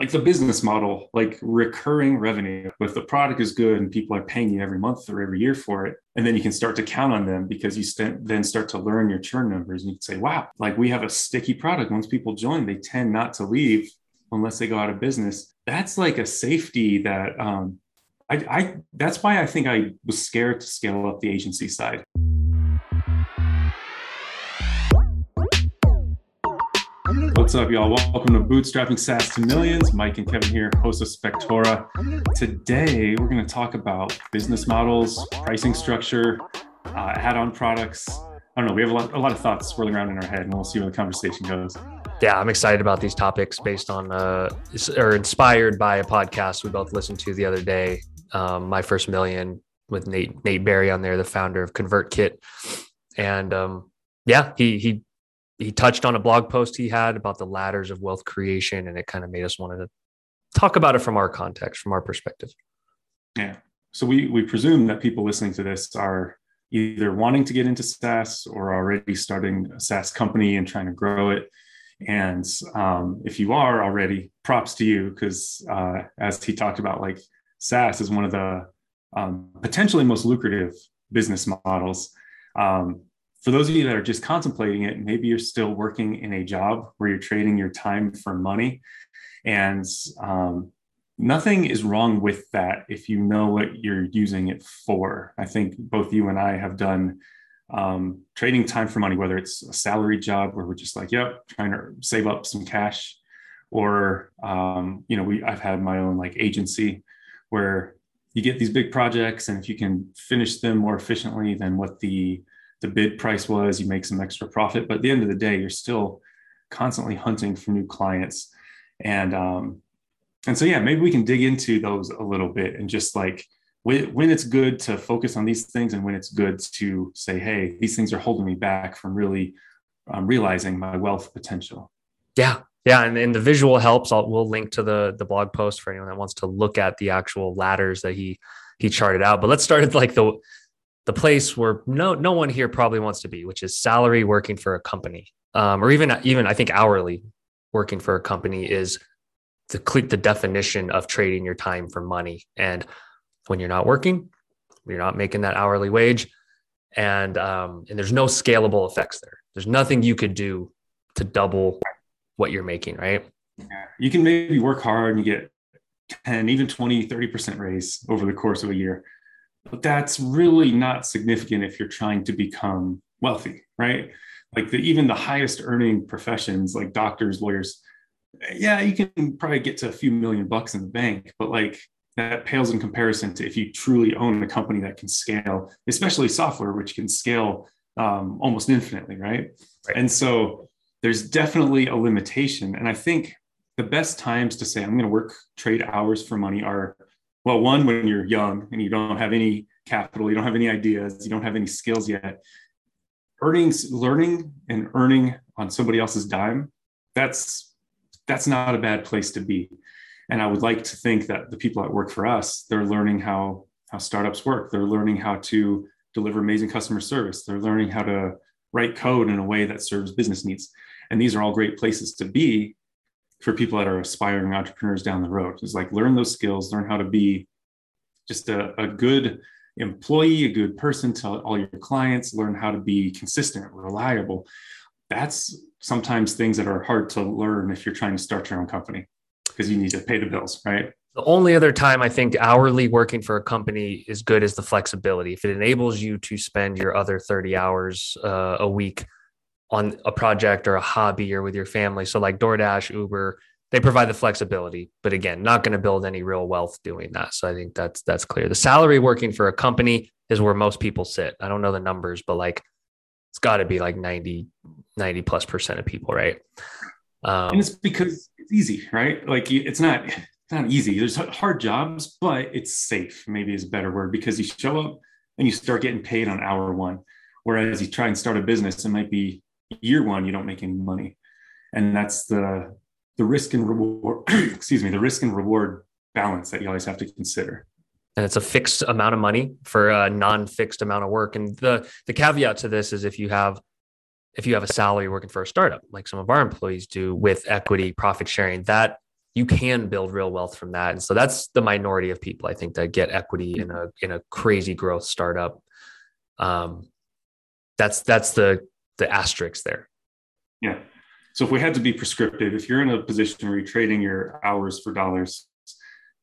like the business model, like recurring revenue. If the product is good and people are paying you every month or every year for it, and then you can start to count on them because you st- then start to learn your churn numbers and you can say, wow, like we have a sticky product. Once people join, they tend not to leave unless they go out of business. That's like a safety that um, I, I that's why I think I was scared to scale up the agency side. What's up, y'all? Welcome to Bootstrapping SaaS to Millions. Mike and Kevin here, host of Spectora. Today, we're going to talk about business models, pricing structure, uh, add-on products. I don't know. We have a lot, a lot of thoughts swirling around in our head, and we'll see where the conversation goes. Yeah, I'm excited about these topics based on uh, or inspired by a podcast we both listened to the other day. Um, My First Million with Nate Nate Barry on there, the founder of ConvertKit, and um, yeah, he he he touched on a blog post he had about the ladders of wealth creation, and it kind of made us want to talk about it from our context, from our perspective. Yeah. So we we presume that people listening to this are either wanting to get into SaaS or already starting a SaaS company and trying to grow it. And um, if you are already, props to you because uh, as he talked about, like SaaS is one of the um, potentially most lucrative business models. Um, for those of you that are just contemplating it, maybe you're still working in a job where you're trading your time for money. And um, nothing is wrong with that if you know what you're using it for. I think both you and I have done um, trading time for money, whether it's a salary job where we're just like, yep, trying to save up some cash, or um, you know, we I've had my own like agency where you get these big projects, and if you can finish them more efficiently than what the the bid price was, you make some extra profit. But at the end of the day, you're still constantly hunting for new clients. And um, and so yeah, maybe we can dig into those a little bit and just like when, it's good to focus on these things and when it's good to say, hey, these things are holding me back from really um, realizing my wealth potential. Yeah, yeah, and, and the visual helps. I'll, we'll link to the the blog post for anyone that wants to look at the actual ladders that he he charted out. But let's start at like the the place where no no one here probably wants to be, which is salary working for a company, um, or even even I think hourly working for a company is the the definition of trading your time for money. And when you're not working, you're not making that hourly wage, and um, and there's no scalable effects there. There's nothing you could do to double what you're making, right? Yeah. You can maybe work hard and you get 10, even 20, 30% raise over the course of a year but that's really not significant if you're trying to become wealthy, right? Like the, even the highest earning professions, like doctors, lawyers, yeah, you can probably get to a few million bucks in the bank, but like that pales in comparison to if you truly own a company that can scale, especially software, which can scale um, almost infinitely, right? right? And so there's definitely a limitation. And I think the best times to say I'm going to work trade hours for money are well one when you're young and you don't have any capital you don't have any ideas you don't have any skills yet earning learning and earning on somebody else's dime that's that's not a bad place to be. And i would like to think that the people that work for us they're learning how how startups work. They're learning how to deliver amazing customer service. They're learning how to write code in a way that serves business needs. And these are all great places to be for people that are aspiring entrepreneurs down the road is like learn those skills learn how to be just a, a good employee a good person to all your clients learn how to be consistent reliable that's sometimes things that are hard to learn if you're trying to start your own company because you need to pay the bills right the only other time I think hourly working for a company is good is the flexibility. If it enables you to spend your other 30 hours uh, a week on a project or a hobby or with your family. So like DoorDash, Uber, they provide the flexibility, but again, not going to build any real wealth doing that. So I think that's that's clear. The salary working for a company is where most people sit. I don't know the numbers, but like it's got to be like 90 90 plus percent of people, right? Um, and it's because it's easy, right? Like it's not it's not easy. There's hard jobs, but it's safe. Maybe is a better word because you show up and you start getting paid on hour one. Whereas you try and start a business, it might be year one you don't make any money and that's the the risk and reward excuse me the risk and reward balance that you always have to consider and it's a fixed amount of money for a non-fixed amount of work and the the caveat to this is if you have if you have a salary working for a startup like some of our employees do with equity profit sharing that you can build real wealth from that. And so that's the minority of people I think that get equity in a in a crazy growth startup. Um, that's that's the the asterisk there. Yeah. So if we had to be prescriptive, if you're in a position where you're trading your hours for dollars,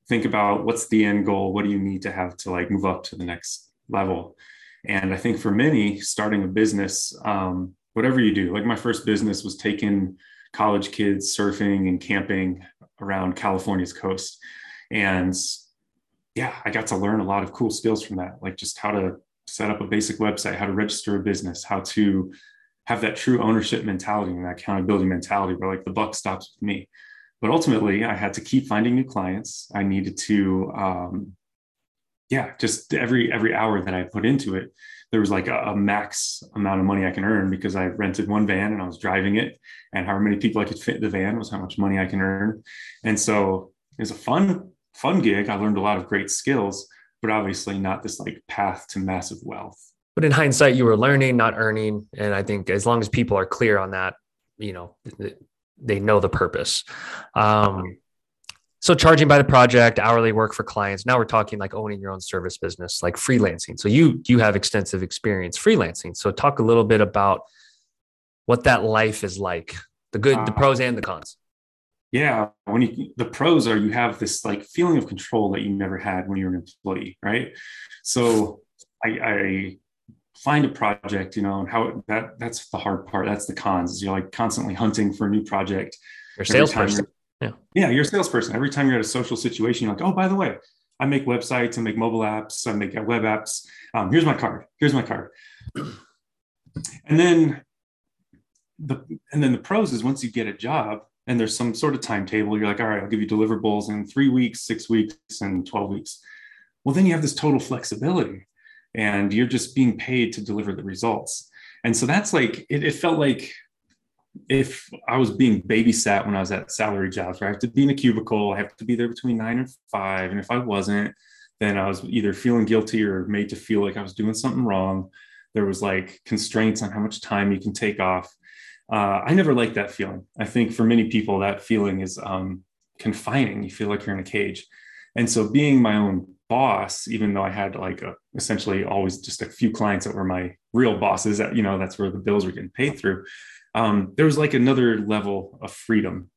think about what's the end goal. What do you need to have to like move up to the next level? And I think for many, starting a business, um, whatever you do, like my first business was taking college kids surfing and camping around California's coast. And yeah, I got to learn a lot of cool skills from that, like just how to set up a basic website, how to register a business, how to have that true ownership mentality and that accountability mentality where like the buck stops with me. But ultimately, I had to keep finding new clients. I needed to, um, yeah, just every every hour that I put into it, there was like a, a, max amount of money I can earn because I rented one van and I was driving it, and however many people I could fit in the van was how much money I can earn. And so it was a fun fun gig. I learned a lot of great skills, but obviously not this like path to massive wealth. But in hindsight, you were learning, not earning, and I think as long as people are clear on that, you know, they know the purpose. Um, so charging by the project, hourly work for clients. Now we're talking like owning your own service business, like freelancing. So you you have extensive experience freelancing. So talk a little bit about what that life is like, the good, the uh, pros and the cons. Yeah, when you the pros are you have this like feeling of control that you never had when you were an employee, right? So I, I find a project, you know, and how that that's the hard part. That's the cons. Is you're like constantly hunting for a new project. You're salesperson. Yeah. Yeah, you're a salesperson. Every time you're at a social situation, you're like, oh, by the way, I make websites, I make mobile apps, I make web apps. Um, here's my card. Here's my card. And then the and then the pros is once you get a job and there's some sort of timetable, you're like, all right, I'll give you deliverables in three weeks, six weeks, and 12 weeks. Well, then you have this total flexibility and you're just being paid to deliver the results. And so that's like it, it felt like if I was being babysat when I was at salary jobs, where I have to be in a cubicle, I have to be there between nine and five. And if I wasn't, then I was either feeling guilty or made to feel like I was doing something wrong. There was like constraints on how much time you can take off. Uh, I never liked that feeling. I think for many people, that feeling is um, confining. You feel like you're in a cage. And so being my own boss, even though I had like a, essentially always just a few clients that were my real bosses, that, you know, that's where the bills were getting paid through um, there was like another level of freedom.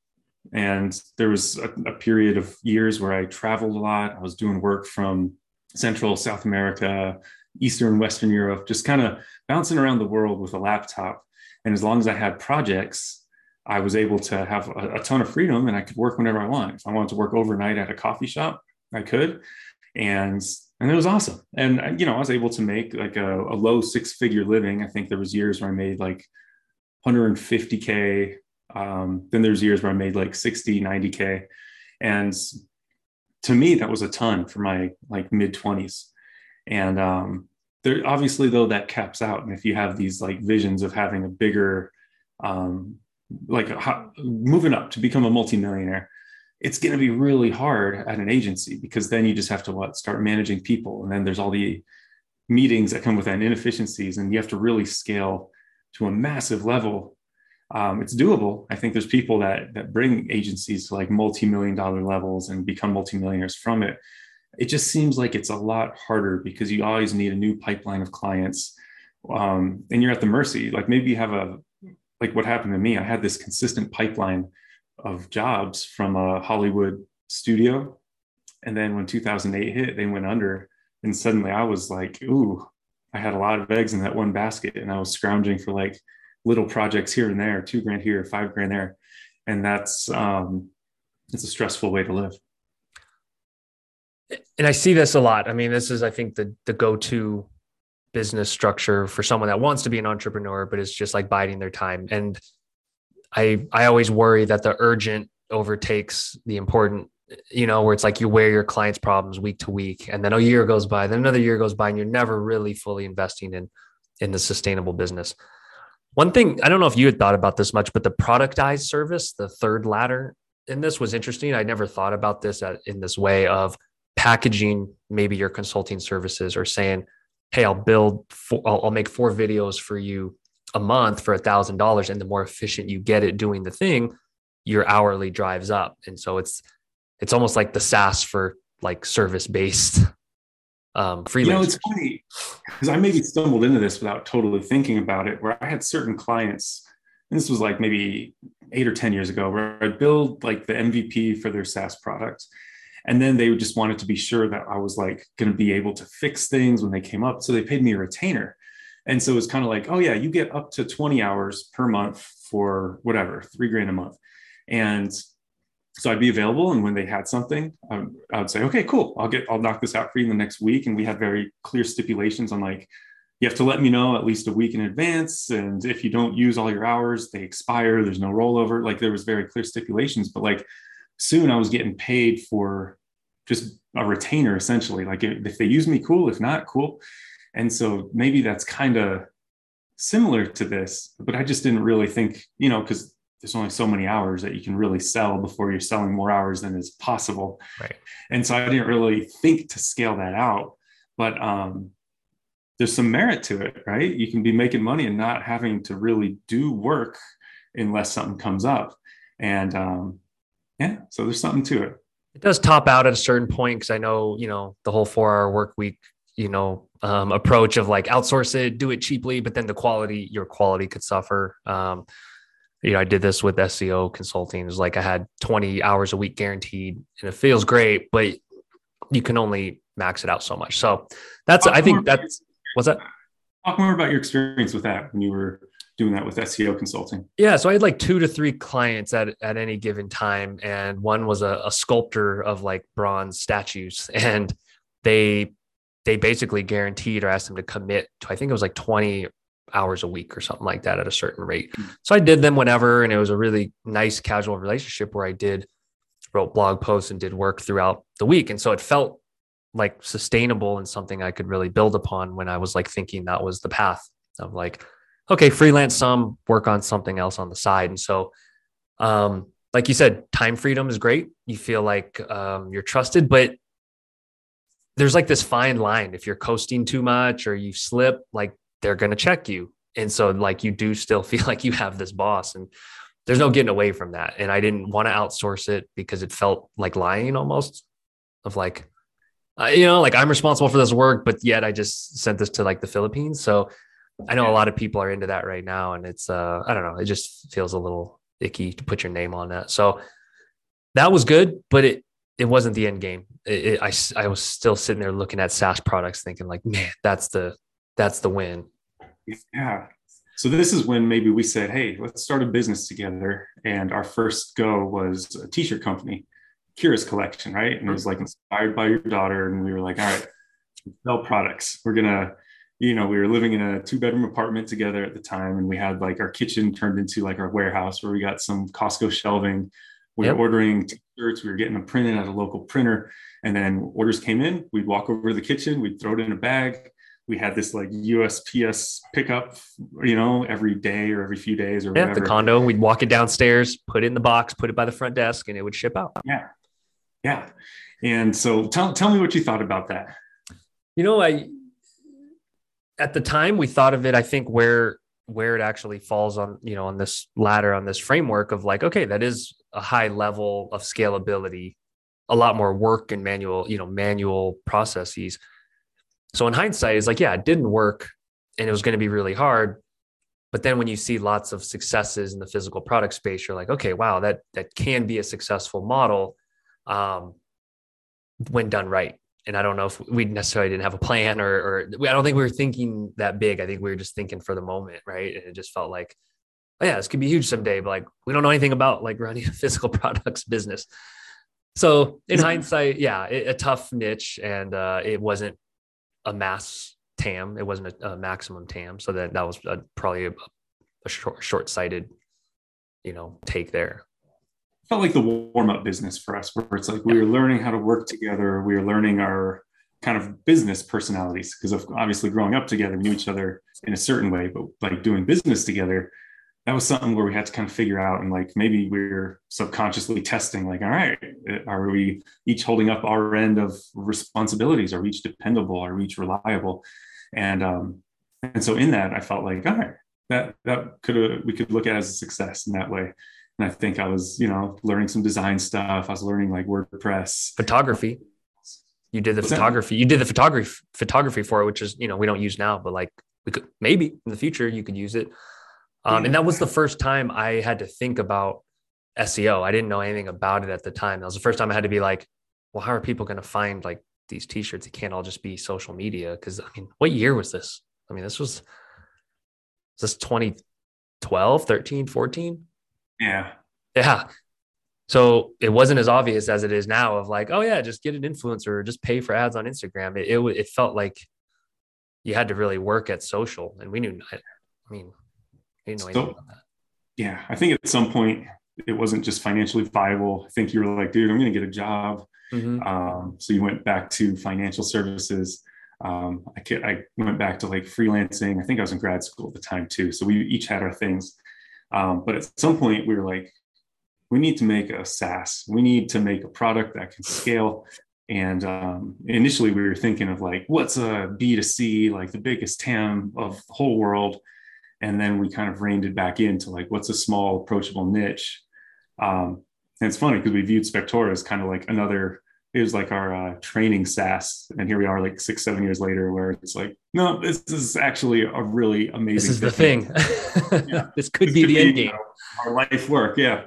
And there was a, a period of years where I traveled a lot. I was doing work from Central South America, Eastern, Western Europe, just kind of bouncing around the world with a laptop. And as long as I had projects, I was able to have a, a, ton of freedom and I could work whenever I want. If I wanted to work overnight at a coffee shop, I could. And and it was awesome. And you know, I was able to make like a, a low six figure living. I think there was years where I made like 150k um, then there's years where i made like 60 90k and to me that was a ton for my like mid 20s and um, there obviously though that caps out and if you have these like visions of having a bigger um, like a, moving up to become a multimillionaire it's going to be really hard at an agency because then you just have to what start managing people and then there's all the meetings that come with that and inefficiencies and you have to really scale to a massive level, um, it's doable. I think there's people that that bring agencies to like multi-million dollar levels and become multimillionaires from it. It just seems like it's a lot harder because you always need a new pipeline of clients, um, and you're at the mercy. Like maybe you have a like what happened to me. I had this consistent pipeline of jobs from a Hollywood studio, and then when 2008 hit, they went under, and suddenly I was like, "Ooh, I had a lot of eggs in that one basket and I was scrounging for like little projects here and there, two grand here, five grand there. And that's, um, it's a stressful way to live. And I see this a lot. I mean, this is, I think, the the go-to business structure for someone that wants to be an entrepreneur, but it's just like biding their time. And I I always worry that the urgent overtakes the important you know, where it's like you wear your clients' problems week to week, and then a year goes by, then another year goes by, and you're never really fully investing in in the sustainable business. One thing I don't know if you had thought about this much, but the productized service, the third ladder in this was interesting. I never thought about this in this way of packaging maybe your consulting services or saying, "Hey, I'll build, I'll, I'll make four videos for you a month for a thousand dollars," and the more efficient you get at doing the thing, your hourly drives up. And so it's it's almost like the SaaS for like service based um freelancers. You know, it's funny because I maybe stumbled into this without totally thinking about it, where I had certain clients, and this was like maybe eight or 10 years ago, where i'd build like the MVP for their SaaS product. And then they just wanted to be sure that I was like going to be able to fix things when they came up. So they paid me a retainer. And so it was kind of like, oh, yeah, you get up to 20 hours per month for whatever, three grand a month. And so I'd be available. And when they had something, um, I would say, okay, cool. I'll get, I'll knock this out for you in the next week. And we had very clear stipulations on like, you have to let me know at least a week in advance. And if you don't use all your hours, they expire. There's no rollover. Like there was very clear stipulations, but like soon I was getting paid for just a retainer essentially. Like if they use me, cool. If not, cool. And so maybe that's kind of similar to this, but I just didn't really think, you know, because there's only so many hours that you can really sell before you're selling more hours than is possible. Right. And so I didn't really think to scale that out. But um, there's some merit to it, right? You can be making money and not having to really do work unless something comes up. And um, yeah, so there's something to it. It does top out at a certain point because I know, you know, the whole four hour work week, you know, um, approach of like outsource it, do it cheaply, but then the quality, your quality could suffer. Um, you know, I did this with SEO consulting. It's like I had 20 hours a week guaranteed and it feels great, but you can only max it out so much. So that's, talk I think that's, what's that? Talk more about your experience with that when you were doing that with SEO consulting. Yeah. So I had like two to three clients at, at any given time. And one was a, a sculptor of like bronze statues. And they, they basically guaranteed or asked them to commit to, I think it was like 20 hours a week or something like that at a certain rate. Hmm. So I did them whenever, and it was a really nice casual relationship where I did wrote blog posts and did work throughout the week. And so it felt like sustainable and something I could really build upon when I was like thinking that was the path of like, okay, freelance some, work on something else on the side. And so, um, like you said, time freedom is great. You feel like um, you're trusted, but there's like this fine line. If you're coasting too much or you slip, like they're going to check you. And so like you do still feel like you have this boss and there's no getting away from that. And I didn't want to outsource it because it felt like lying almost of like, uh, you know, like I'm responsible for this work, but yet I just sent this to like the Philippines. So I know a lot of people are into that right now. And it's, uh, I don't know, it just feels a little icky to put your name on that. So that was good, but it, it wasn't the end game. It, it, I, I was still sitting there looking at SaaS products thinking like, man, that's the, that's the win. Yeah. So this is when maybe we said, "Hey, let's start a business together." And our first go was a t-shirt company, Kira's Collection, right? And it was like inspired by your daughter, and we were like, "All right, sell products. We're gonna." You know, we were living in a two-bedroom apartment together at the time, and we had like our kitchen turned into like our warehouse where we got some Costco shelving. We yep. were ordering t-shirts. We were getting them printed at a local printer, and then orders came in. We'd walk over to the kitchen. We'd throw it in a bag we had this like USPS pickup, you know, every day or every few days or yeah, whatever. the condo. We'd walk it downstairs, put it in the box, put it by the front desk, and it would ship out. Yeah, yeah. And so, tell tell me what you thought about that. You know, I at the time we thought of it. I think where where it actually falls on you know on this ladder on this framework of like okay that is a high level of scalability a lot more work and manual you know manual processes so in hindsight, it's like, yeah, it didn't work and it was going to be really hard. But then when you see lots of successes in the physical product space, you're like, okay, wow, that that can be a successful model um, when done right. And I don't know if we necessarily didn't have a plan or, or I don't think we were thinking that big. I think we were just thinking for the moment, right? And it just felt like, oh yeah, this could be huge someday, but like we don't know anything about like running a physical products business. So in hindsight, yeah, it, a tough niche, and uh, it wasn't a mass TAM. It wasn't a, a maximum TAM. So that that was a, probably a, a short short sighted, you know, take there. Felt like the warm up business for us, where it's like we were learning how to work together. We were learning our kind of business personalities because of obviously growing up together, we knew each other in a certain way, but like doing business together, that was something where we had to kind of figure out and like maybe we are subconsciously testing like all right are we each holding up our end of responsibilities? Are we each dependable? Are we each reliable? And um and so in that i felt like all right that that could we could look at as a success in that way And I think I was, you know, learning some design stuff. I was learning like WordPress, photography. You did the What's photography. That? You did the photography photography for it, which is, you know, we don't use now, but like we could maybe in the future you could use it. Um, and that was the first time I had to think about SEO. I didn't know anything about it at the time. That was the first time I had to be like, well, how are people going to find like these t-shirts? It can't all just be social media. Cause I mean, what year was this? I mean, this was, was this 2012, 13, 14? Yeah. Yeah. So it wasn't as obvious as it is now of like, oh yeah, just get an influencer or just pay for ads on Instagram. It, it, it felt like you had to really work at social and we knew, I mean, didn't know anything so, about that. Yeah. I think at some point it wasn't just financially viable. I think you were like, dude, I'm going to get a job. Mm-hmm. Um, so you went back to financial services. Um, I, I, went back to like freelancing. I think I was in grad school at the time too. So we each had our things. Um, but at some point we were like, we need to make a SaaS. We need to make a product that can scale. And um, initially we were thinking of like, what's a B2C, like the biggest TAM of the whole world. And then we kind of reined it back into like, what's a small approachable niche um, and it's funny because we viewed Spectora as kind of like another, it was like our uh, training SaaS. And here we are like six, seven years later, where it's like, no, this is actually a really amazing This is the thing. yeah. this could this be could the be, end game. You know, our life work. Yeah.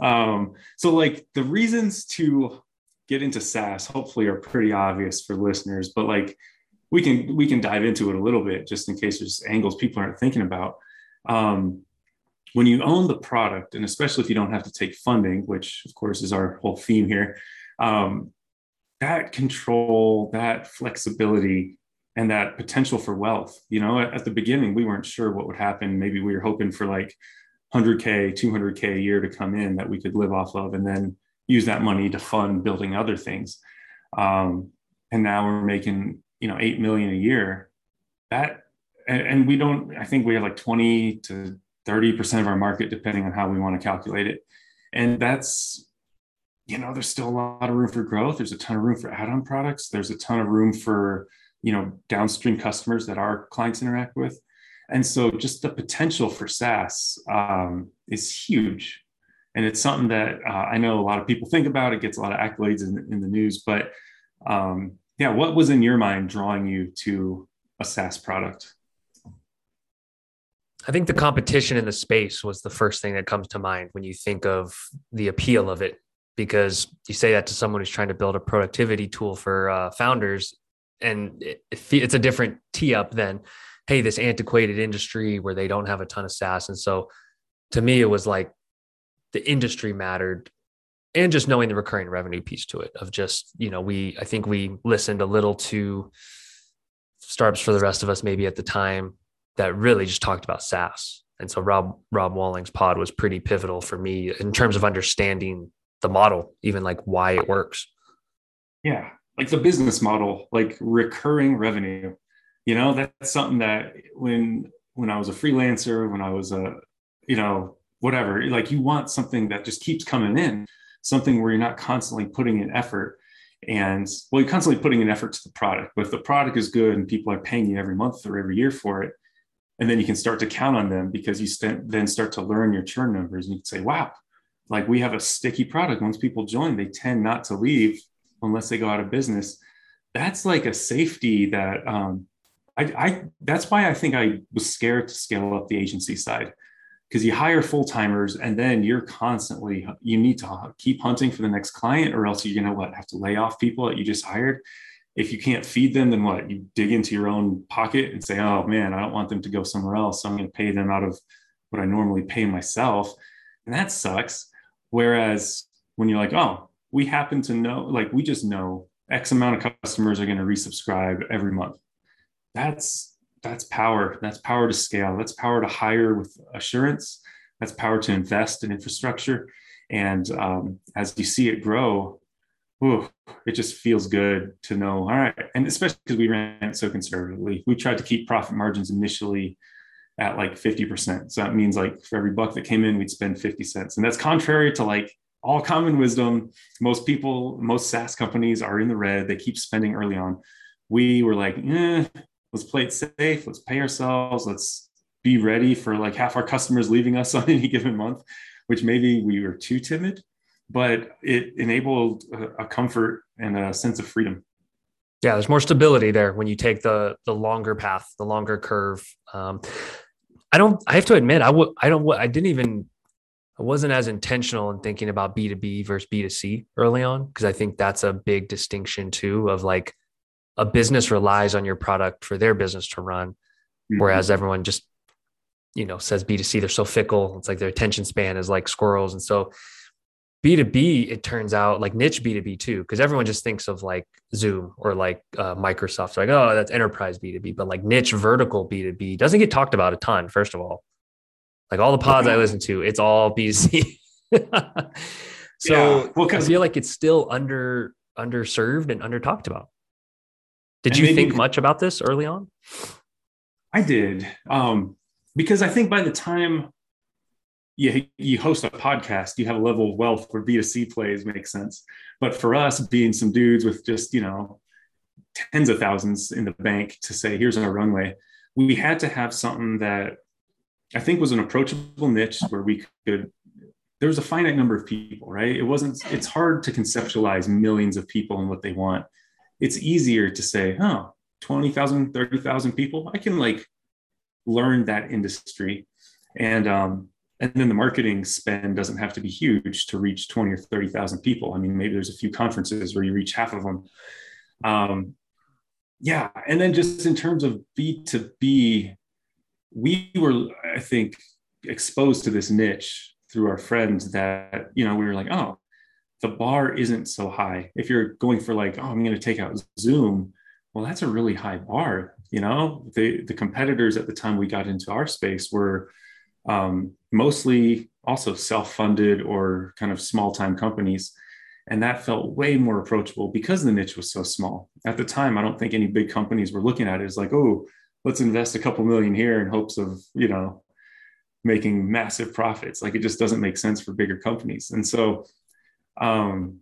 Um, so like the reasons to get into SaaS hopefully are pretty obvious for listeners, but like we can we can dive into it a little bit just in case there's angles people aren't thinking about. Um, when you own the product, and especially if you don't have to take funding, which of course is our whole theme here, um, that control, that flexibility, and that potential for wealth. You know, at, the beginning, we weren't sure what would happen. Maybe we were hoping for like 100K, 200K a year to come in that we could live off of and then use that money to fund building other things. Um, and now we're making, you know, 8 million a year. That, and we don't, I think we have like 20 to 30% of our market, depending on how we want to calculate it. And that's, you know, there's still a lot of room for growth. There's a ton of room for add-on products. There's a ton of room for, you know, downstream customers that our clients interact with. And so just the potential for SaaS um, is huge. And it's something that uh, I know a lot of people think about. It gets a lot of accolades in, in the news. But um, yeah, what was in your mind drawing you to a SaaS product? I think the competition in the space was the first thing that comes to mind when you think of the appeal of it, because you say that to someone who's trying to build a productivity tool for uh, founders, and it, it's a different tee up than, hey, this antiquated industry where they don't have a ton of SaaS. And so, to me, it was like the industry mattered, and just knowing the recurring revenue piece to it of just you know we I think we listened a little to startups for the rest of us maybe at the time that really just talked about SaaS. And so Rob Rob Walling's pod was pretty pivotal for me in terms of understanding the model, even like why it works. Yeah, like the business model, like recurring revenue. You know, that's something that when when I was a freelancer, when I was a, you know, whatever, like you want something that just keeps coming in, something where you're not constantly putting in effort. And well, you're constantly putting an effort to the product. But if the product is good and people are paying you every month or every year for it, and then you can start to count on them because you st- then start to learn your churn numbers and you can say wow like we have a sticky product once people join they tend not to leave unless they go out of business that's like a safety that um, I, I that's why i think i was scared to scale up the agency side because you hire full timers and then you're constantly you need to keep hunting for the next client or else you're gonna what have to lay off people that you just hired if you can't feed them, then what? You dig into your own pocket and say, oh man, I don't want them to go somewhere else. So I'm going to pay them out of what I normally pay myself. And that sucks. Whereas when you're like, oh, we happen to know, like we just know X amount of customers are going to resubscribe every month. That's that's power. That's power to scale. That's power to hire with assurance. That's power to invest in infrastructure. And um, as you see it grow, it just feels good to know. All right. And especially because we ran so conservatively, we tried to keep profit margins initially at like 50%. So that means like for every buck that came in, we'd spend 50 cents. And that's contrary to like all common wisdom. Most people, most SaaS companies are in the red. They keep spending early on. We were like, eh, let's play it safe. Let's pay ourselves. Let's be ready for like half our customers leaving us on any given month which maybe we were too timid, but it enabled a, comfort and a sense of freedom. Yeah, there's more stability there when you take the the longer path, the longer curve. Um, I don't. I have to admit, I would. I don't. I didn't even. I wasn't as intentional in thinking about B two B versus B two C early on because I think that's a big distinction too. Of like, a business relies on your product for their business to run, mm-hmm. whereas everyone just, you know, says B two C. They're so fickle. It's like their attention span is like squirrels, and so B2B, it turns out like niche B2B too, because everyone just thinks of like Zoom or like uh, Microsoft. like, oh, that's enterprise B2B, but like niche vertical B2B doesn't get talked about a ton, first of all. Like all the pods I listen to, it's all B2C. so yeah. well, I feel like it's still under underserved and under talked about. Did you think much about this early on? I did. Um, because I think by the time you, you host a podcast, you have a level of wealth where B2C plays make sense. But for us, being some dudes with just, you know, tens of thousands in the bank to say, here's our runway, we had to have something that I think was an approachable niche where we could, there was a finite number of people, right? It wasn't, it's hard to conceptualize millions of people and what they want. It's easier to say, oh, 20,000, 30,000 people. I can like learn that industry. And um, and then the marketing spend doesn't have to be huge to reach 20 or 30,000 people. I mean, maybe there's a few conferences where you reach half of them. Um, yeah. And then just in terms of B2B, we were, I think, exposed to this niche through our friends that, you know, we were like, oh, the bar isn't so high. If you're going for like, oh, I'm going to take out Zoom, well, that's a really high bar. You know, the the competitors at the time we got into our space were um, mostly also self-funded or kind of small-time companies. And that felt way more approachable because the niche was so small. At the time i don't think any big companies were looking at it as like oh let's invest a couple million here in hopes of you know making massive profits. Like it just doesn't make sense for bigger companies. And so um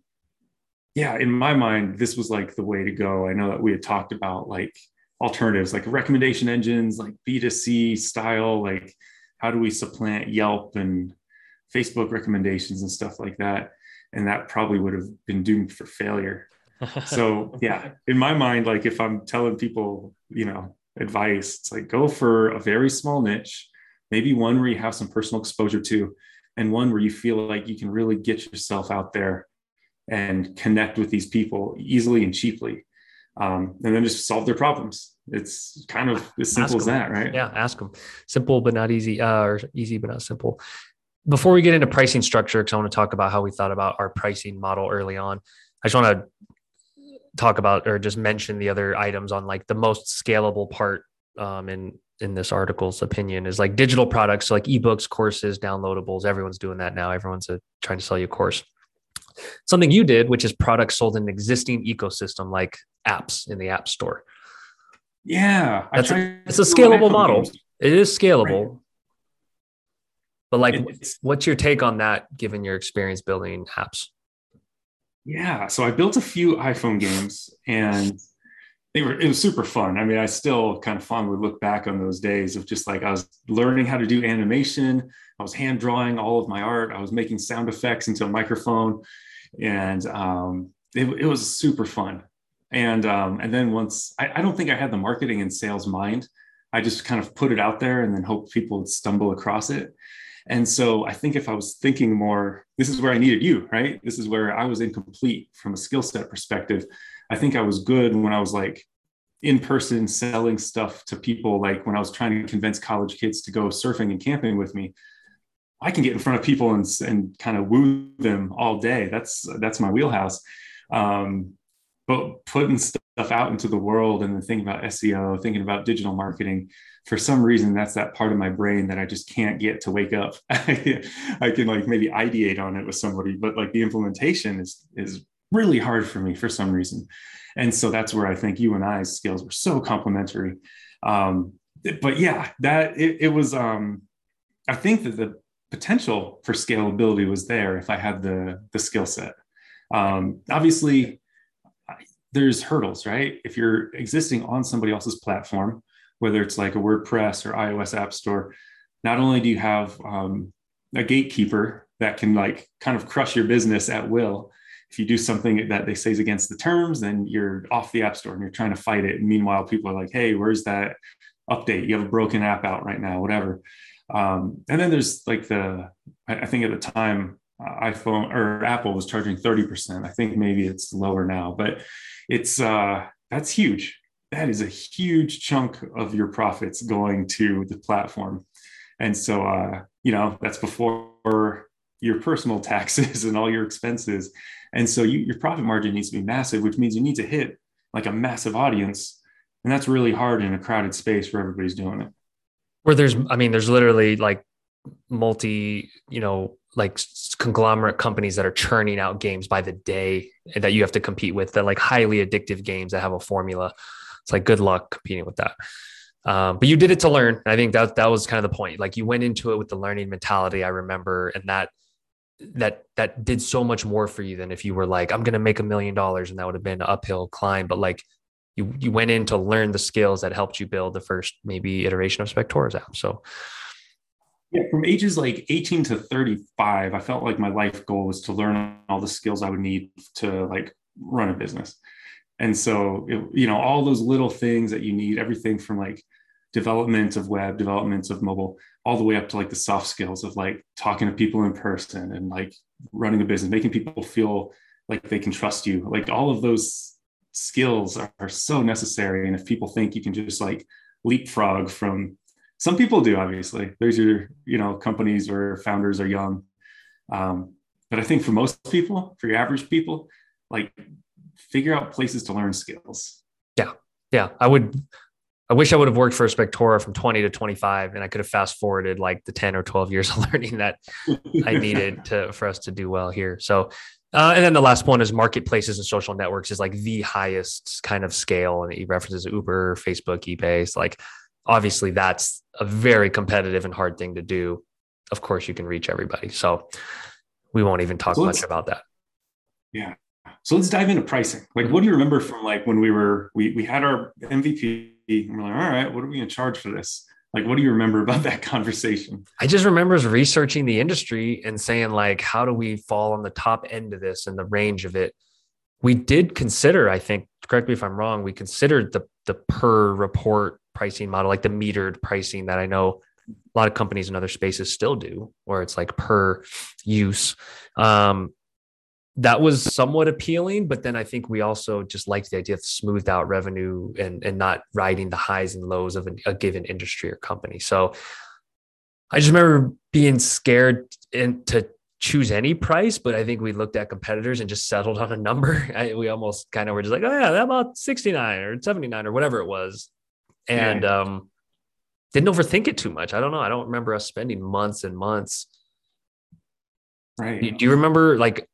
yeah in my mind this was like the way to go. I know that we had talked about like alternatives like recommendation engines like b2c style like how do we supplant Yelp and Facebook recommendations and stuff like that? And that probably would have been doomed for failure. so yeah, in my mind, like if I'm telling people, you know, advice, it's like go for a very small niche, maybe one where you have some personal exposure to, and one where you feel like you can really get yourself out there and connect with these people easily and cheaply. Um, and then just solve their problems it's kind of as simple as that, right? Yeah, ask them. Simple but not easy, uh, or easy but not simple. Before we get into pricing structure, because I want to talk about how we thought about our pricing model early on, I just want to talk about or just mention the other items on like the most scalable part um, in in this article's opinion is like digital products, so like ebooks, courses, downloadables. Everyone's doing that now. Everyone's a, uh, trying to sell you a course. Something you did, which is products sold in an existing ecosystem like apps in the app store. Yeah, That's a, it's a scalable model. Games. It is scalable. Right. But like, it's, what's your take on that, given your experience building apps? Yeah, so I built a few iPhone games, and they were it was super fun. I mean, I still kind of fondly look back on those days of just like I was learning how to do animation. I was hand drawing all of my art. I was making sound effects into a microphone, and um, it, it was super fun and um, and then once I, I, don't think I had the marketing and sales mind. I just kind of put it out there and then hope people would stumble across it. And so I think if I was thinking more, this is where I needed you, right? This is where I was incomplete from a skill set perspective. I think I was good when I was like in person selling stuff to people, like when I was trying to convince college kids to go surfing and camping with me. I can get in front of people and, and kind of woo them all day. That's that's my wheelhouse. Um, but putting stuff out into the world and then thinking about SEO, thinking about digital marketing, for some reason, that's that part of my brain that I just can't get to wake up. I can like maybe ideate on it with somebody, but like the implementation is is really hard for me for some reason. And so that's where I think you and I's skills were so complementary. Um, but yeah, that it, it was. Um, I think that the potential for scalability was there if I had the the skill set. Um, obviously, there's hurdles, right? If you're existing on somebody else's platform, whether it's like a WordPress or iOS app store, not only do you have um, a gatekeeper that can like kind of crush your business at will if you do something that they say is against the terms then you're off the app store and you're trying to fight it. And meanwhile people are like hey where's that update? You have a broken app out right now whatever. Um, and then there's like the i think at the time uh, iphone or apple was charging 30% i think maybe it's lower now but it's uh that's huge. That is a huge chunk of your profits going to the platform. And so uh you know that's before your personal taxes and all your expenses. And so you, your profit margin needs to be massive which means you need to hit like a massive audience. And that's really hard in a crowded space where everybody's doing it. Where there's i mean there's literally like multi you know like conglomerate companies that are churning out games by the day that you have to compete with that like highly addictive games that have a formula. It's like good luck competing with that. Um, but you did it to learn. I think that that was kind of the point. Like you went into it with the learning mentality i remember and that that that did so much more for you than if you were like i'm going to make a million dollars and that would have been an uphill climb. But like you you went in to learn the skills that helped you build the first maybe iteration of Spectora's app. So yeah, from ages like 18 to 35, I felt like my life goal was to learn all the skills I would need to like run a business. And so, it, you know, all those little things that you need, everything from like development of web, development of mobile, all the way up to like the soft skills of like talking to people in person and like running a business, making people feel like they can trust you. Like all of those skills are, are so necessary. And if people think you can just like leapfrog from some people do, obviously, there's your, you know, companies where founders are young. Um, but I think for most people, for your average people, like figure out places to learn skills. Yeah. Yeah. I would, I wish I would have worked for Spectora from 20 to 25 and I could have fast forwarded like the 10 or 12 years of learning that I needed to, for us to do well here. So uh, and then the last one is marketplaces and social networks is like the highest kind of scale. And he references Uber, Facebook, eBay. It's like, obviously, that's a very competitive and hard thing to do. Of course, you can reach everybody. So we won't even talk so much about that. Yeah. So let's dive into pricing. Like, what do you remember from like when we were, we, we had our MVP and we're like, all right, what are we going to charge for this? like what do you remember about that conversation i just remember researching the industry and saying like how do we fall on the top end of this and the range of it we did consider i think correct me if i'm wrong we considered the the per report pricing model like the metered pricing that i know a lot of companies in other spaces still do where it's like per use um, that was somewhat appealing, but then I think we also just liked the idea of smoothed out revenue and, and not riding the highs and lows of a given industry or company. So I just remember being scared in, to choose any price, but I think we looked at competitors and just settled on a number. I, we almost kind of were just like, oh yeah, about 69 or 79 or whatever it was. And yeah. um, didn't overthink it too much. I don't know. I don't remember us spending months and months. Right. Do, do you remember like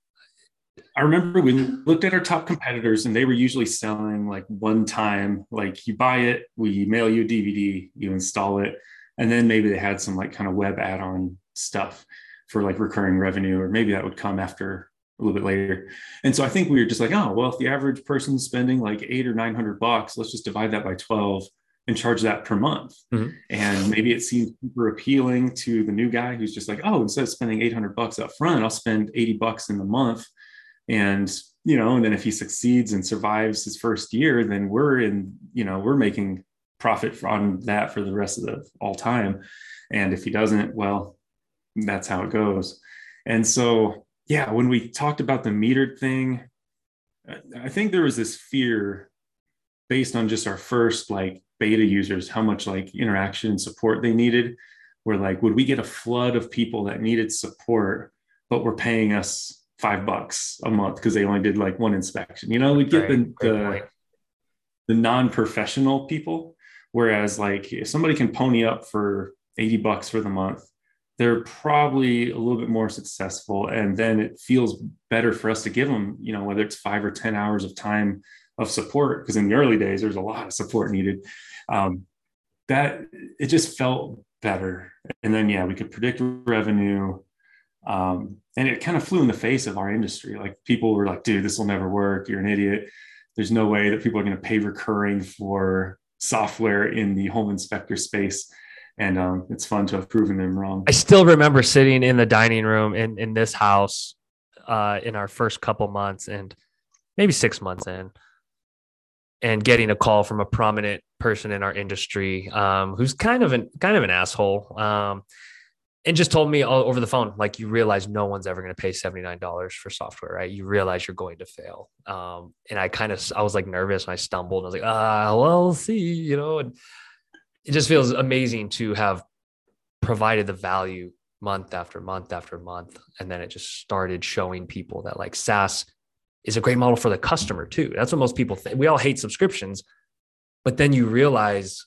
I remember we looked at our top competitors and they were usually selling like one time, like you buy it, we mail you a DVD, you install it, and then maybe they had some like kind of web add on stuff for like recurring revenue, or maybe that would come after a little bit later. And so I think we were just like, oh, well, if the average person's spending like eight or 900 bucks, let's just divide that by 12 and charge that per month. Mm-hmm. And maybe it seems super appealing to the new guy who's just like, oh, instead of spending 800 bucks up front, I'll spend 80 bucks in the month and you know and then if he succeeds and survives his first year then we're in you know we're making profit on that for the rest of the all time and if he doesn't well that's how it goes and so yeah when we talked about the metered thing i think there was this fear based on just our first like beta users how much like interaction and support they needed where like would we get a flood of people that needed support but were paying us five bucks a month because they only did like one inspection. You know, we get right, the the, the non-professional people. Whereas like if somebody can pony up for 80 bucks for the month, they're probably a little bit more successful. And then it feels better for us to give them, you know, whether it's five or 10 hours of time of support, because in the early days, there's a lot of support needed. Um, that it just felt better. And then, yeah, we could predict revenue. Um, and it kind of flew in the face of our industry. Like people were like, dude, this will never work. You're an idiot. There's no way that people are going to pay recurring for software in the home inspector space. and um, it's fun to have proven them wrong. I still remember sitting in the dining room in in this house uh, in our first couple months and maybe six months in, and getting a call from a prominent person in our industry um, who's kind of an kind of an asshole. Um, and just told me all over the phone, like you realize no one's ever going to pay $79 for software, right? You realize you're going to fail. Um, and I kind of, I was like nervous and I stumbled and I was like, ah, well, see, you know, and it just feels amazing to have provided the value month after month after month. And then it just started showing people that like SaaS is a great model for the customer too. That's what most people think. We all hate subscriptions, but then you realize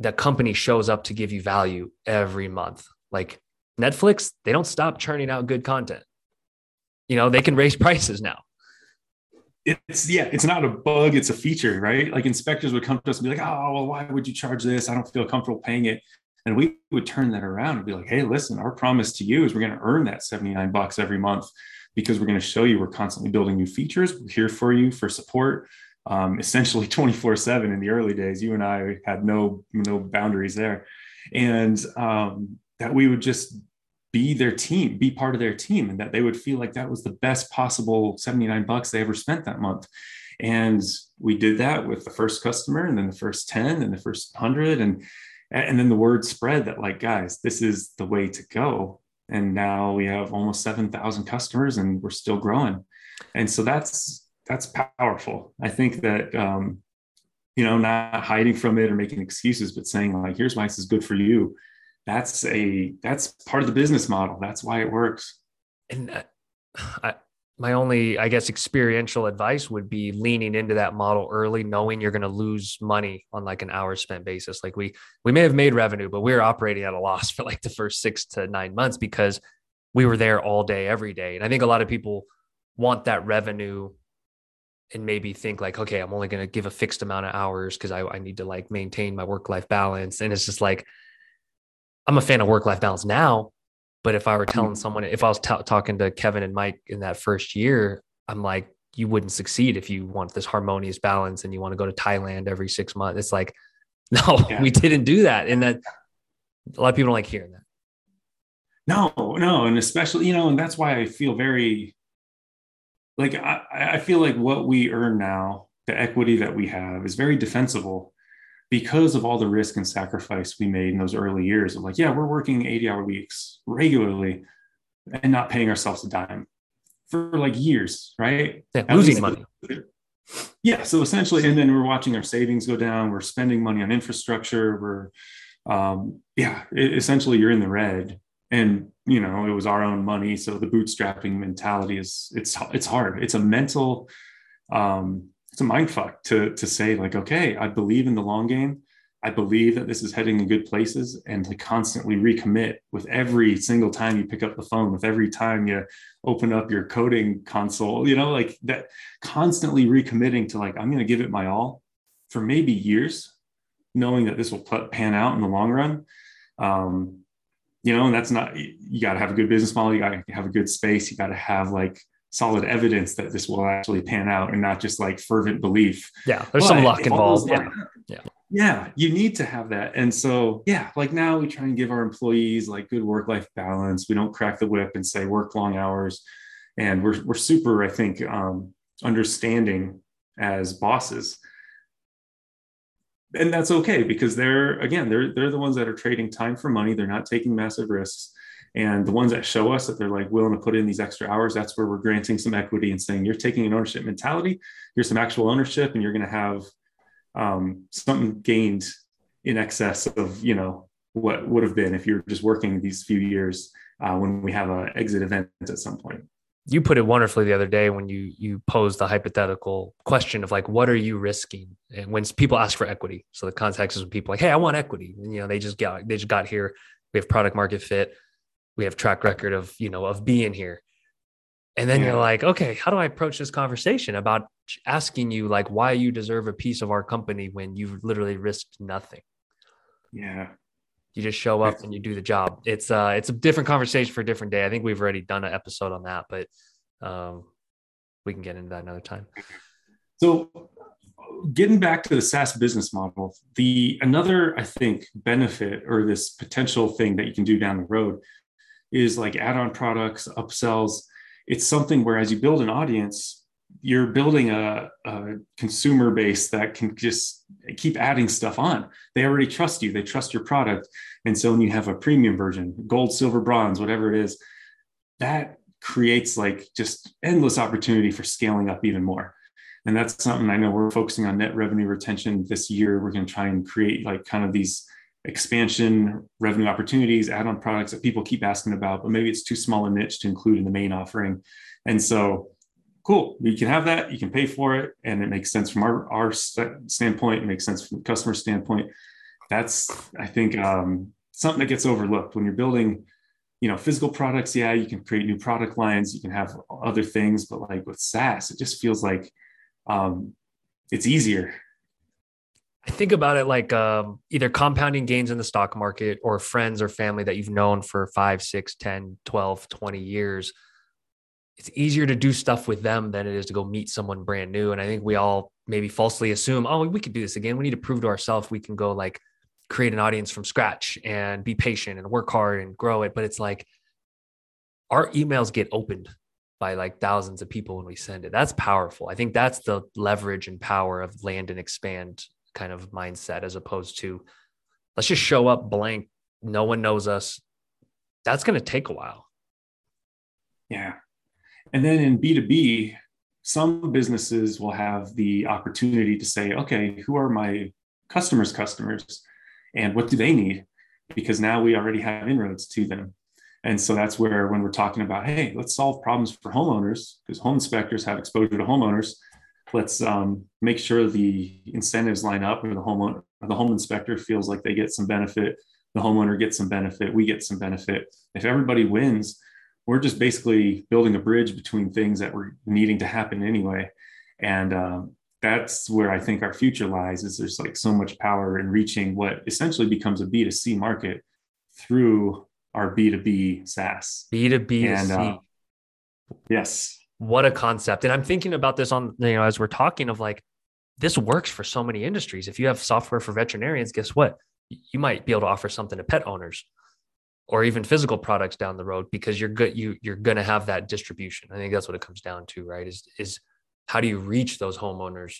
that company shows up to give you value every month. Like Netflix, they don't stop churning out good content. You know, they can raise prices now. It's yeah, it's not a bug, it's a feature, right? Like inspectors would come to us and be like, oh, well, why would you charge this? I don't feel comfortable paying it. And we would turn that around and be like, hey, listen, our promise to you is we're going to earn that 79 bucks every month because we're going to show you we're constantly building new features. We're here for you for support. Um, essentially 24 7 in the early days. You and I had no no boundaries there. And um, that we would just be their team, be part of their team, and that they would feel like that was the best possible 79 bucks they ever spent that month. And we did that with the first customer and then the first 10 and the first 100 and and then the word spread that like guys this is the way to go and now we have almost 7000 customers and we're still growing. And so that's that's powerful. I think that um you know not hiding from it or making excuses but saying like here's why this is good for you. That's a that's part of the business model. That's why it works. And uh, I, my only i guess experiential advice would be leaning into that model early knowing you're going to lose money on like an hour spent basis. Like we we may have made revenue but we were operating at a loss for like the first six to nine months because we were there all day every day. And i think a lot of people want that revenue and maybe think like okay i'm only going to give a fixed amount of hours because I, I need to like maintain my work life balance. And it's just like I'm a fan of work life balance now, but if I were telling mm-hmm. someone, if I was t- talking to Kevin and Mike in that first year, I'm like, you wouldn't succeed if you want this harmonious balance and you want to go to Thailand every six months. It's like, no, yeah. we didn't do that. And that a lot of people don't like hearing that. No, no. And especially, you know, and that's why I feel very like I, I feel like what we earn now, the equity that we have is very defensible because of all the risk and sacrifice we made in those early years of like, yeah, we're working 80 hour weeks regularly and not paying ourselves a dime for like years, right? Yeah, losing money. Yeah. So essentially, and then we're watching our savings go down. We're spending money on infrastructure. We're, um, yeah, it, essentially you're in the red. And you know, it was our own money. So the bootstrapping mentality is it's it's hard. It's a mental um, it's a mind fuck to to say like okay i believe in the long game. I believe that this is heading in good places and to constantly recommit with every single time you pick up the phone with every time you open up your coding console you know like that constantly recommitting to like i'm going to give it my all for maybe years knowing that this will pan out in the long run. Um, you know and that's not you got to have a good business model you got to have a good space you got to have like solid evidence that this will actually pan out and not just like fervent belief. Yeah, there's but some luck involved. Yeah. yeah. Yeah, you need to have that. And so, yeah, like now we try and give our employees like good work life balance. We don't crack the whip and say work long hours. And we're, we're super, I think, um, understanding as bosses. And that's okay because they're, again, they're, they're the ones that are trading time for money. They're not taking massive risks and the ones that show us that they're like willing to put in these extra hours, that's where we're granting some equity and saying you're taking an ownership mentality. Here's some actual ownership, and you're going to have um, something gained in excess of you know what would have been if you're just working these few years uh, when we have an exit event at some point. You put it wonderfully the other day when you you posed the hypothetical question of like what are you risking? And when people ask for equity. So the context is when people like hey i want equity. And you know they just got they just got here. We have product market fit we have track record of you know of being here. And then yeah. you're like okay how do i approach this conversation about asking you like why you deserve a piece of our company when you've literally risked nothing? Yeah. You just show up and you do the job. It's uh it's a different conversation for a different day. I think we've already done an episode on that but um we can get into that another time. So getting back to the SaaS business model, the another I think benefit or this potential thing that you can do down the road is like add-on products, upsells. It's something where as you build an audience, you're building a, a, consumer base that can just keep adding stuff on. They already trust you, they trust your product. And so when you have a premium version, gold, silver, bronze, whatever it is, that creates like just endless opportunity for scaling up even more. And that's something I know we're focusing on net revenue retention this year. We're going to try and create like kind of these expansion revenue opportunities, add on products that people keep asking about, but maybe it's too small a niche to include in the main offering. And so cool you can have that you can pay for it and it makes sense from our, our standpoint it makes sense from the customer standpoint. That's i think um, something that gets overlooked when you're building you know physical products. Yeah you can create new product lines you can have other things but like with saas it just feels like um, it's easier I think about it like um, either compounding gains in the stock market or friends or family that you've known for 5, 6, 10, 12, 20 years it's easier to do stuff with them than it is to go meet someone brand new. And I think we all maybe falsely assume, oh, we could do this again. We need to prove to ourselves we can go like create an audience from scratch and be patient and work hard and grow it. But it's like our emails get opened by like thousands of people when we send it. That's powerful. I think that's the leverage and power of land and expand kind of mindset as opposed to let's just show up blank. No one knows us. That's going to take a while. Yeah. And then in B2B, some businesses will have the opportunity to say, okay, who are my customers' customers and what do they need? Because now we already have inroads to them. And so that's where, when we're talking about, hey, let's solve problems for homeowners, because home inspectors have exposure to homeowners. Let's um, make sure the incentives line up, where the homeowner, the home inspector feels like they get some benefit, the homeowner gets some benefit, we get some benefit. If everybody wins, we're just basically building a bridge between things that were needing to happen anyway. And um, that's where I think our future lies is there's like so much power in reaching what essentially becomes a B2C market through our B2B SaaS. B2B. And, uh, yes. What a concept. And I'm thinking about this on, you know, as we're talking of like, this works for so many industries. If you have software for veterinarians, guess what? You might be able to offer something to pet owners or even physical products down the road because you're good you you're going to have that distribution i think that's what it comes down to right is is how do you reach those homeowners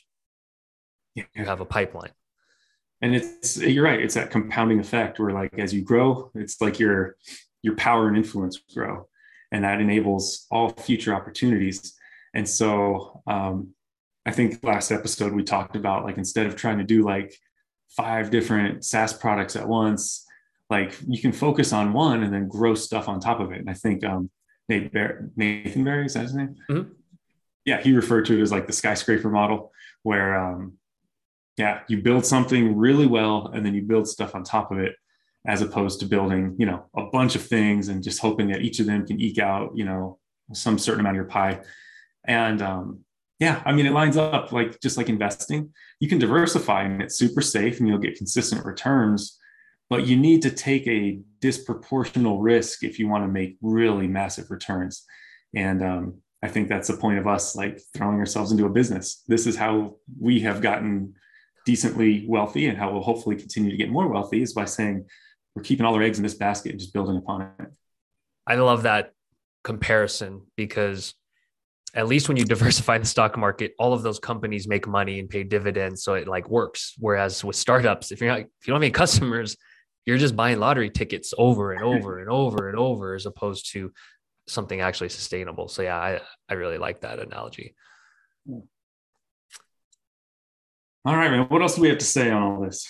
yeah. you have a pipeline and it's you're right it's that compounding effect where like as you grow it's like your your power and influence grow and that enables all future opportunities and so um, i think last episode we talked about like instead of trying to do like five different saas products at once like you can focus on one and then grow stuff on top of it. And I think um, Nate Bar- Nathan Barry is that his name? Mm-hmm. Yeah, he referred to it as like the skyscraper model, where um, yeah, you build something really well and then you build stuff on top of it, as opposed to building you know a bunch of things and just hoping that each of them can eke out you know some certain amount of your pie. And um, yeah, I mean it lines up like just like investing. You can diversify and it's super safe and you'll get consistent returns but you need to take a disproportional risk if you want to make really massive returns. And um, I think that's the point of us like throwing ourselves into a business. This is how we have gotten decently wealthy and how we'll hopefully continue to get more wealthy is by saying we're keeping all our eggs in this basket and just building upon it. I love that comparison because at least when you diversify the stock market, all of those companies make money and pay dividends. So it like works. Whereas with startups, if you're not, if you don't have any customers, you're just buying lottery tickets over and over and over and over as opposed to something actually sustainable. So yeah, I, I really like that analogy. All right, man. What else do we have to say on all this?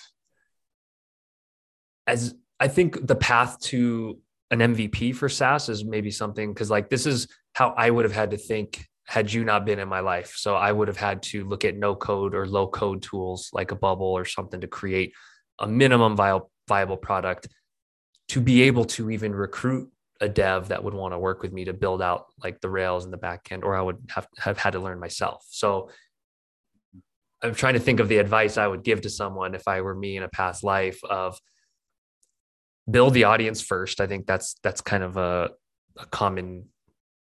As I think the path to an MVP for SaaS is maybe something because like this is how I would have had to think had you not been in my life. So I would have had to look at no code or low code tools like a bubble or something to create a minimum viable product to be able to even recruit a dev that would want to work with me to build out like the rails in the back end or i would have, have had to learn myself so i'm trying to think of the advice i would give to someone if i were me in a past life of build the audience first i think that's that's kind of a, a common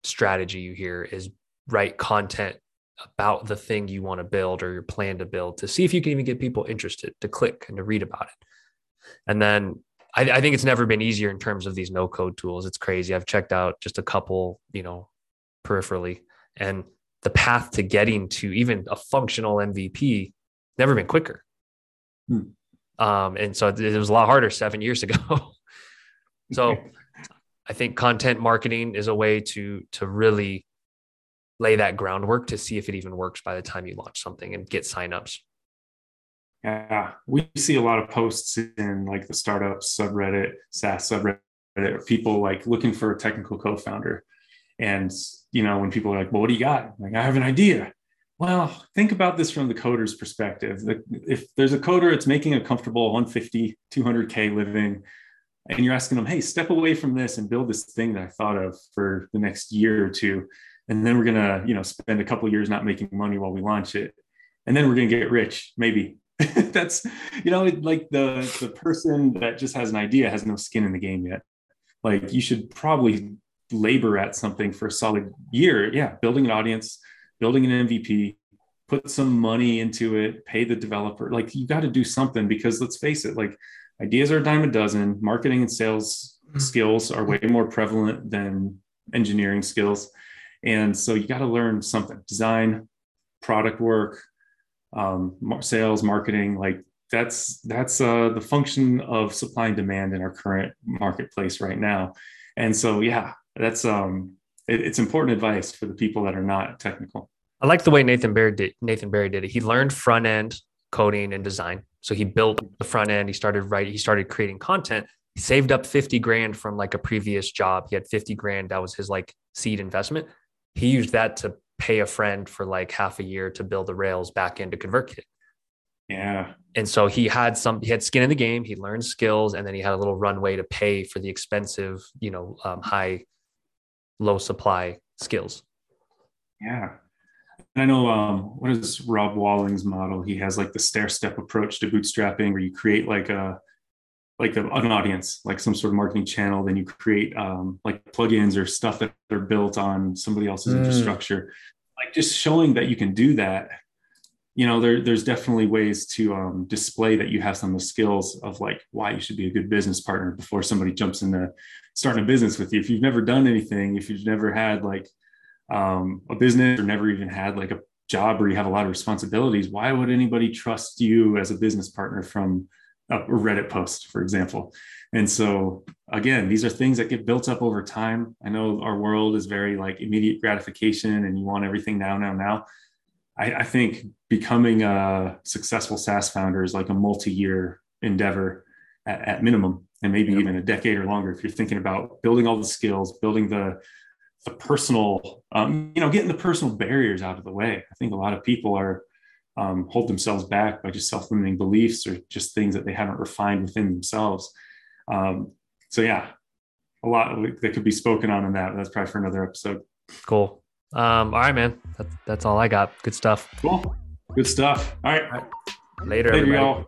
strategy you hear is write content about the thing you want to build or your plan to build to see if you can even get people interested to click and to read about it. And then I, I think it's never been easier in terms of these no code tools. It's crazy. I've checked out just a couple, you know, peripherally, and the path to getting to even a functional MVP never been quicker. Hmm. Um, and so it was a lot harder seven years ago. so I think content marketing is a way to to really lay that groundwork to see if it even works by the time you launch something and get signups. Yeah, we see a lot of posts in like the startup subreddit, SaaS subreddit, people like looking for a technical co-founder. And you know, when people are like, "Well, what do you got?" I'm like, I have an idea. Well, think about this from the coder's perspective. If there's a coder, it's making a comfortable 150, 200k living, and you're asking them, "Hey, step away from this and build this thing that I thought of for the next year or two. And then we're gonna you know spend a couple years not making money while we launch it. And then we're gonna get rich maybe. That's you know like the the person that just has an idea has no skin in the game yet. Like you should probably labor at something for a solid year. Yeah building an audience building an mvp put some money into it pay the developer. Like you got to do something because let's face it like ideas are a dime a dozen marketing and sales mm-hmm. skills are way more prevalent than engineering skills and so you got to learn something design, product work, um, sales, marketing. Like that's that's uh, the function of supply and demand in our current marketplace right now. And so, yeah, that's um, it, it's important advice for the people that are not technical. I like the way Nathan Barry did. Nathan Barry did it. He learned front end coding and design. So he built the front end. He started writing. He started creating content. He saved up 50 grand from like a previous job. He had 50 grand. That was his like seed investment he used that to pay a friend for like half a year to build the Rails back into ConvertKit. Yeah. And so he had some, he had skin in the game. He learned skills, and then he had a little runway to pay for the expensive, you know, um, high, low supply skills. Yeah. And I know um, what is Rob Walling's model? He has like the stair step approach to bootstrapping, where you create like a like a, an audience, like some sort of marketing channel, then you create um, like plugins or stuff that are built on somebody else's mm. infrastructure. Like just showing that you can do that. You know, there, there's definitely ways to um, display that you have some of the skills of like why you should be a good business partner before somebody jumps into starting a business with you. If you've never done anything, if you've never had like um, a business or never even had like a job where you have a lot of responsibilities, why would anybody trust you as a business partner from a Reddit post, for example. And so again, these are things that get built up over time. I know our world is very like immediate gratification and you want everything now, now, now. I, I think becoming a successful SaaS founder is like a multi-year endeavor at, at minimum, and maybe yep. even a decade or longer if you're thinking about building all the skills, building the the personal, um, you know, getting the personal barriers out of the way. I think a lot of people are um, hold themselves back by just self-limiting beliefs or just things that they haven't refined within themselves. Um, so yeah, a lot that could be spoken on in that. That's probably for another episode. Cool. Um, all right, man. That, that's all I got. Good stuff. Cool. Good stuff. All right. All right. Later, Later y'all.